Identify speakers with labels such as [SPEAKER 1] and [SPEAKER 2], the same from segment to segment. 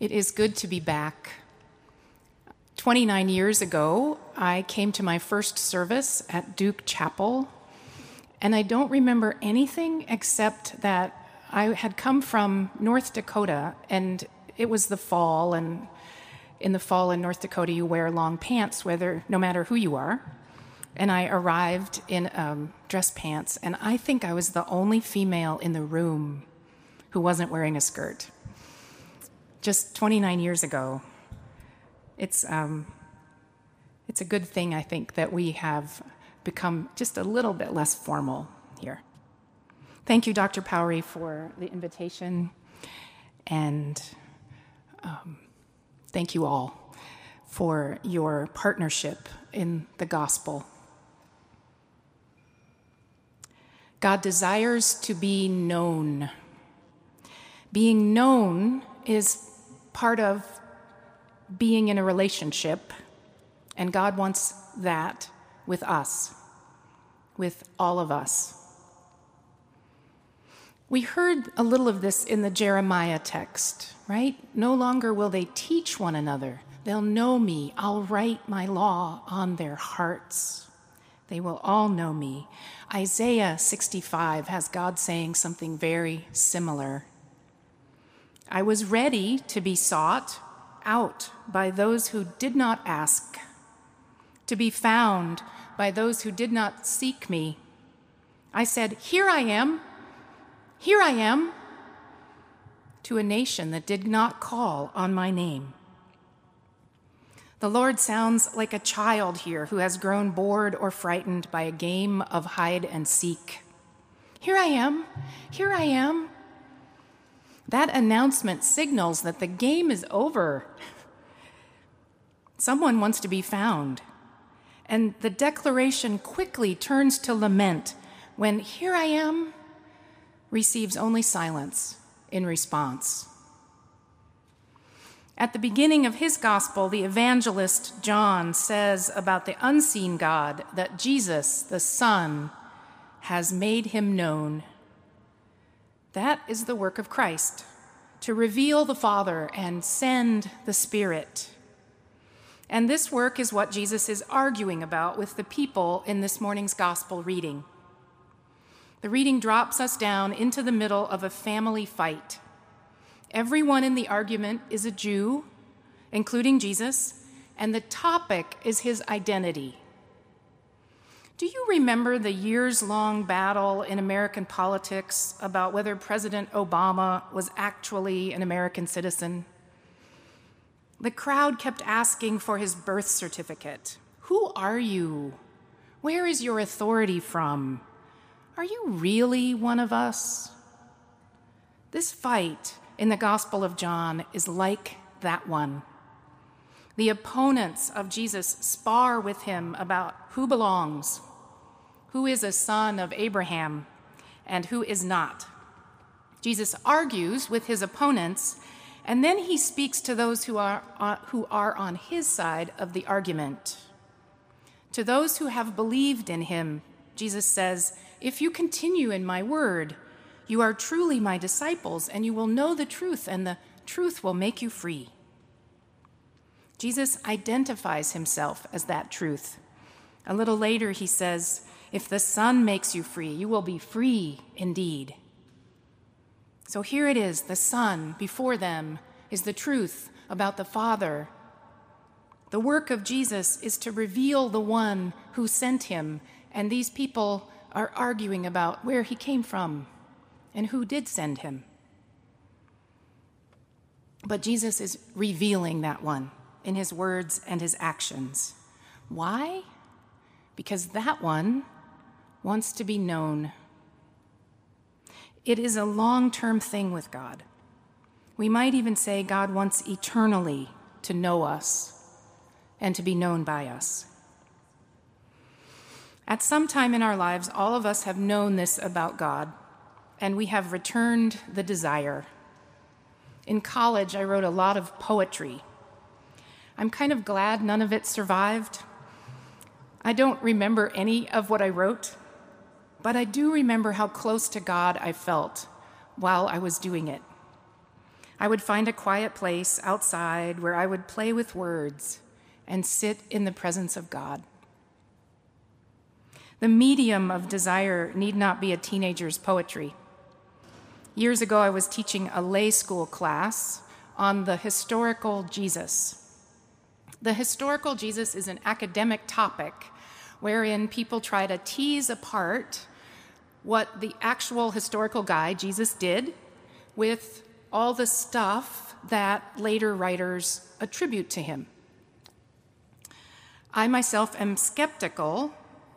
[SPEAKER 1] It is good to be back. 29 years ago, I came to my first service at Duke Chapel, and I don't remember anything except that I had come from North Dakota, and it was the fall, and in the fall in North Dakota, you wear long pants, whether no matter who you are. And I arrived in um, dress pants, and I think I was the only female in the room who wasn't wearing a skirt just 29 years ago. It's, um, it's a good thing, I think, that we have become just a little bit less formal here. Thank you, Dr. Powery, for the invitation, and um, thank you all for your partnership in the gospel. God desires to be known. Being known is part of being in a relationship, and God wants that with us, with all of us. We heard a little of this in the Jeremiah text, right? No longer will they teach one another. They'll know me. I'll write my law on their hearts. They will all know me. Isaiah 65 has God saying something very similar. I was ready to be sought out by those who did not ask, to be found by those who did not seek me. I said, Here I am, here I am, to a nation that did not call on my name. The Lord sounds like a child here who has grown bored or frightened by a game of hide and seek. Here I am, here I am, that announcement signals that the game is over. Someone wants to be found. And the declaration quickly turns to lament when here I am receives only silence in response. At the beginning of his gospel, the evangelist John says about the unseen God that Jesus, the Son, has made him known that is the work of Christ, to reveal the Father and send the Spirit. And this work is what Jesus is arguing about with the people in this morning's gospel reading. The reading drops us down into the middle of a family fight. Everyone in the argument is a Jew, including Jesus, and the topic is his identity. Do you remember the years long battle in American politics about whether President Obama was actually an American citizen? The crowd kept asking for his birth certificate. Who are you? Where is your authority from? Are you really one of us? This fight in the Gospel of John is like that one. The opponents of Jesus spar with him about who belongs, who is a son of Abraham and who is not. Jesus argues with his opponents, and then he speaks to those who are, uh, who are on his side of the argument. To those who have believed in him, Jesus says, If you continue in my word, you are truly my disciples, and you will know the truth, and the truth will make you free. Jesus identifies himself as that truth. A little later, he says, if the Son makes you free, you will be free indeed. So here it is the Son before them is the truth about the Father. The work of Jesus is to reveal the one who sent him, and these people are arguing about where he came from and who did send him. But Jesus is revealing that one in his words and his actions. Why? Because that one wants to be known. It is a long term thing with God. We might even say God wants eternally to know us and to be known by us. At some time in our lives, all of us have known this about God, and we have returned the desire. In college, I wrote a lot of poetry. I'm kind of glad none of it survived. I don't remember any of what I wrote, but I do remember how close to God I felt while I was doing it. I would find a quiet place outside where I would play with words and sit in the presence of God. The medium of desire need not be a teenager's poetry. Years ago, I was teaching a lay school class on the historical Jesus. The historical Jesus is an academic topic wherein people try to tease apart what the actual historical guy, Jesus, did with all the stuff that later writers attribute to him. I myself am skeptical,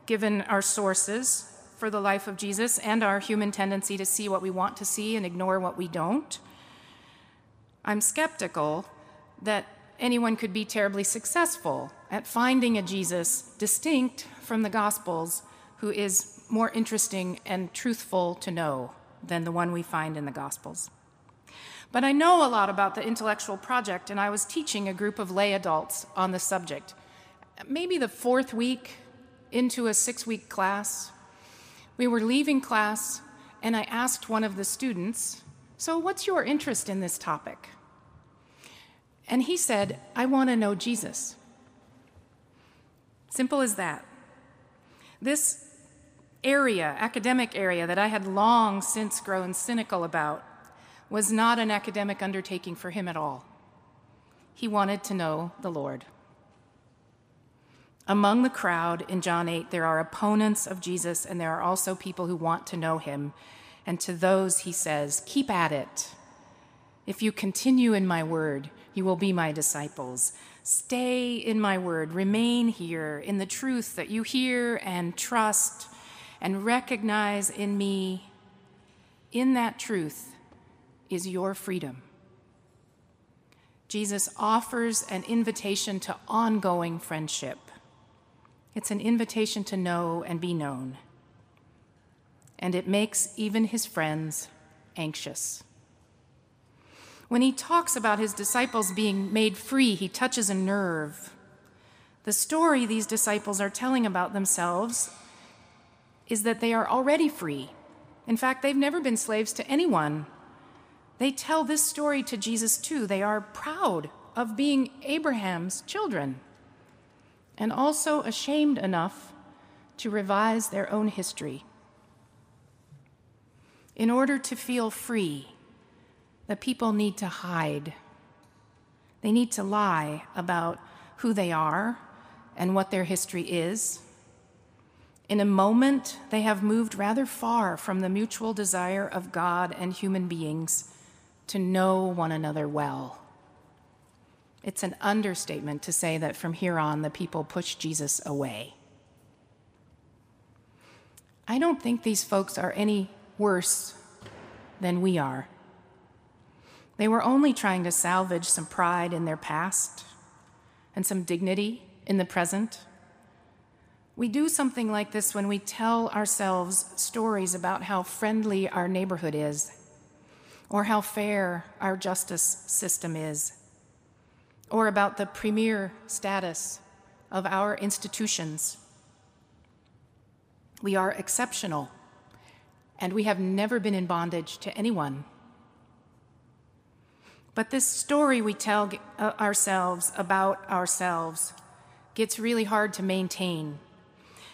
[SPEAKER 1] given our sources for the life of Jesus and our human tendency to see what we want to see and ignore what we don't. I'm skeptical that anyone could be terribly successful at finding a Jesus distinct from the Gospels who is more interesting and truthful to know than the one we find in the Gospels. But I know a lot about the intellectual project, and I was teaching a group of lay adults on the subject. Maybe the fourth week into a six week class, we were leaving class, and I asked one of the students, So, what's your interest in this topic? And he said, I want to know Jesus. Simple as that. This area, academic area, that I had long since grown cynical about was not an academic undertaking for him at all. He wanted to know the Lord. Among the crowd in John 8, there are opponents of Jesus, and there are also people who want to know him. And to those, he says, Keep at it. If you continue in my word, you will be my disciples. Stay in my word. Remain here in the truth that you hear and trust and recognize in me. In that truth is your freedom. Jesus offers an invitation to ongoing friendship. It's an invitation to know and be known. And it makes even his friends anxious. When he talks about his disciples being made free, he touches a nerve. The story these disciples are telling about themselves is that they are already free. In fact, they've never been slaves to anyone. They tell this story to Jesus too. They are proud of being Abraham's children and also ashamed enough to revise their own history. In order to feel free, the people need to hide. They need to lie about who they are and what their history is. In a moment, they have moved rather far from the mutual desire of God and human beings to know one another well. It's an understatement to say that from here on the people push Jesus away. I don't think these folks are any worse than we are. They were only trying to salvage some pride in their past and some dignity in the present. We do something like this when we tell ourselves stories about how friendly our neighborhood is, or how fair our justice system is, or about the premier status of our institutions. We are exceptional, and we have never been in bondage to anyone. But this story we tell uh, ourselves about ourselves gets really hard to maintain.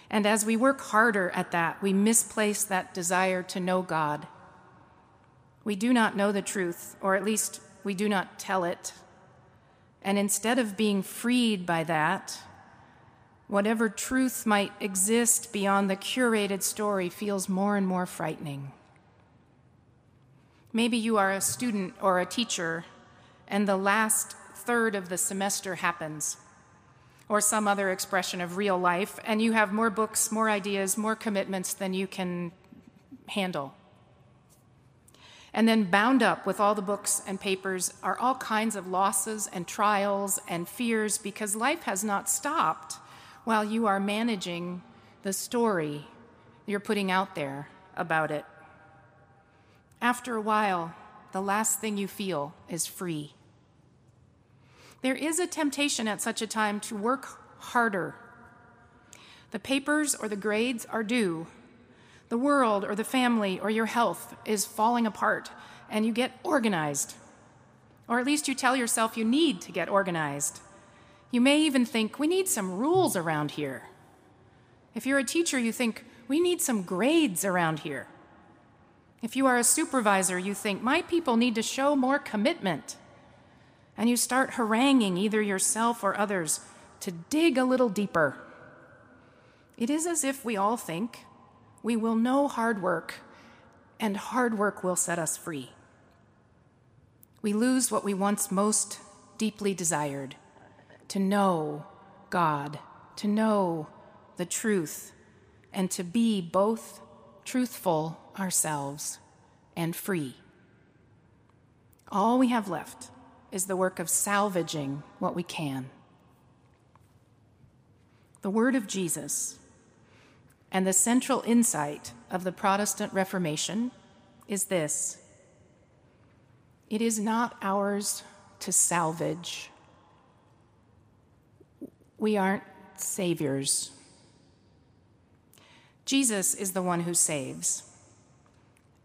[SPEAKER 1] And as we work harder at that, we misplace that desire to know God. We do not know the truth, or at least we do not tell it. And instead of being freed by that, whatever truth might exist beyond the curated story feels more and more frightening. Maybe you are a student or a teacher, and the last third of the semester happens, or some other expression of real life, and you have more books, more ideas, more commitments than you can handle. And then, bound up with all the books and papers, are all kinds of losses and trials and fears because life has not stopped while you are managing the story you're putting out there about it. After a while, the last thing you feel is free. There is a temptation at such a time to work harder. The papers or the grades are due. The world or the family or your health is falling apart, and you get organized. Or at least you tell yourself you need to get organized. You may even think, we need some rules around here. If you're a teacher, you think, we need some grades around here. If you are a supervisor, you think, my people need to show more commitment. And you start haranguing either yourself or others to dig a little deeper. It is as if we all think we will know hard work, and hard work will set us free. We lose what we once most deeply desired to know God, to know the truth, and to be both truthful ourselves and free. All we have left is the work of salvaging what we can. The word of Jesus and the central insight of the Protestant Reformation is this it is not ours to salvage. We aren't saviors. Jesus is the one who saves.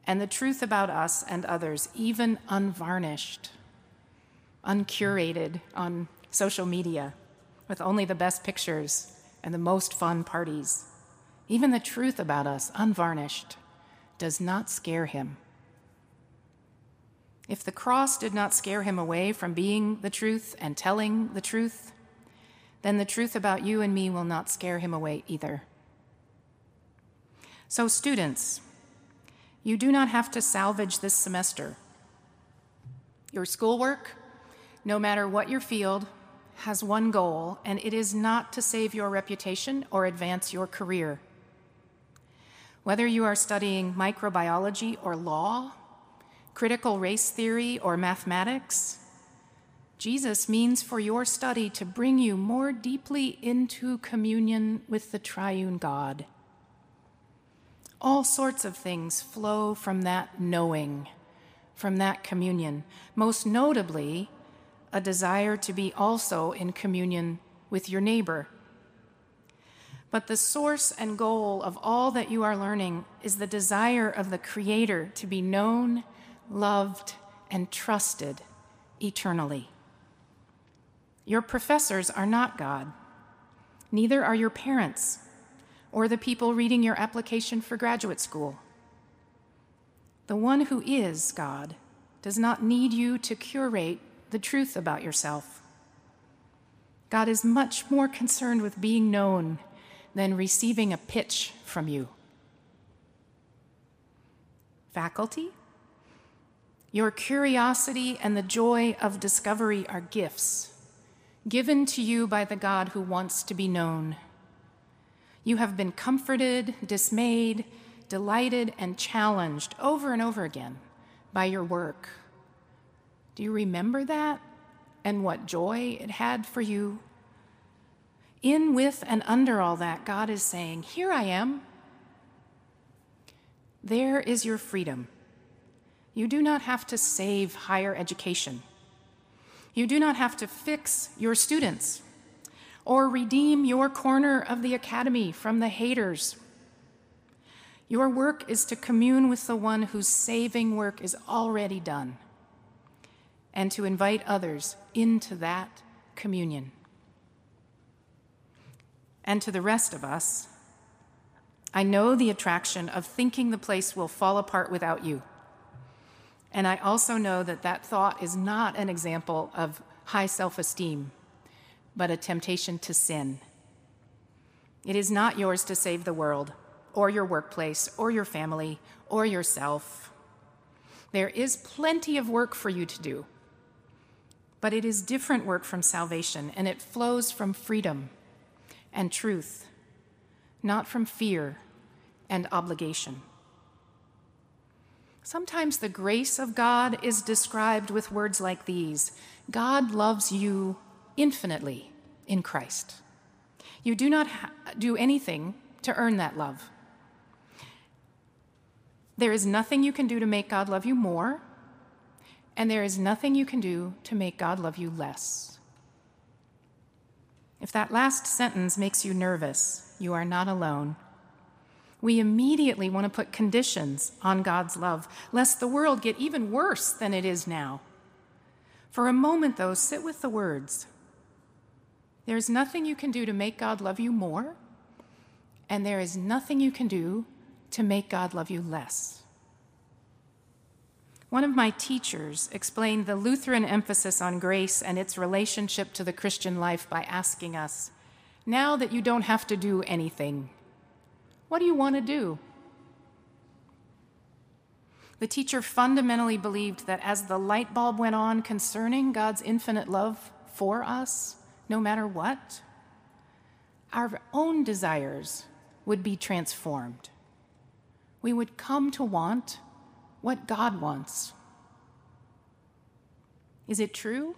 [SPEAKER 1] And the truth about us and others, even unvarnished, uncurated on social media, with only the best pictures and the most fun parties, even the truth about us, unvarnished, does not scare him. If the cross did not scare him away from being the truth and telling the truth, then the truth about you and me will not scare him away either. So, students, you do not have to salvage this semester. Your schoolwork, no matter what your field, has one goal, and it is not to save your reputation or advance your career. Whether you are studying microbiology or law, critical race theory, or mathematics, Jesus means for your study to bring you more deeply into communion with the triune God. All sorts of things flow from that knowing, from that communion, most notably, a desire to be also in communion with your neighbor. But the source and goal of all that you are learning is the desire of the Creator to be known loved, and trusted eternally. Your professors are not God. Neither are your parents or the people reading your application for graduate school. The one who is God does not need you to curate the truth about yourself. God is much more concerned with being known than receiving a pitch from you. Faculty, your curiosity and the joy of discovery are gifts given to you by the God who wants to be known. You have been comforted, dismayed, delighted, and challenged over and over again by your work. Do you remember that and what joy it had for you? In, with, and under all that, God is saying, Here I am. There is your freedom. You do not have to save higher education. You do not have to fix your students or redeem your corner of the academy from the haters. Your work is to commune with the one whose saving work is already done and to invite others into that communion. And to the rest of us, I know the attraction of thinking the place will fall apart without you. And I also know that that thought is not an example of high self esteem, but a temptation to sin. It is not yours to save the world, or your workplace, or your family, or yourself. There is plenty of work for you to do, but it is different work from salvation, and it flows from freedom and truth, not from fear and obligation. Sometimes the grace of God is described with words like these God loves you infinitely in Christ. You do not ha- do anything to earn that love. There is nothing you can do to make God love you more, and there is nothing you can do to make God love you less. If that last sentence makes you nervous, you are not alone we immediately want to put conditions on God's love, lest the world get even worse than it is now. For a moment, though, sit with the words. There's nothing you can do to make God love you more, and there is nothing you can do to make God love you less. One of my teachers explained the Lutheran emphasis on grace and its relationship to the Christian life by asking us, Now that you don't have to do anything, what do you want to do? The teacher fundamentally believed that as the light bulb went on concerning God's infinite love for us, no matter what, our own desires would be transformed. We would come to want what God wants. Is it true?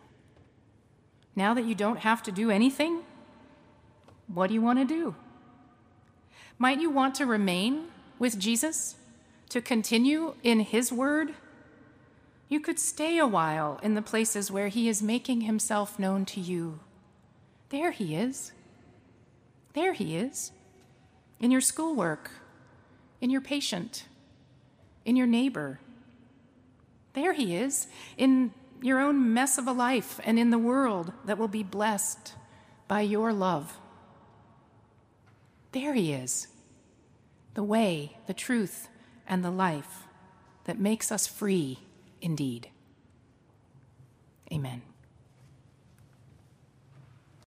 [SPEAKER 1] Now that you don't have to do anything, what do you want to do? Might you want to remain with Jesus? To continue in His Word? You could stay a while in the places where He is making Himself known to you. There He is. There He is. In your schoolwork, in your patient, in your neighbor. There He is. In your own mess of a life and in the world that will be blessed by your love. There he is, the way, the truth, and the life that makes us free indeed. Amen.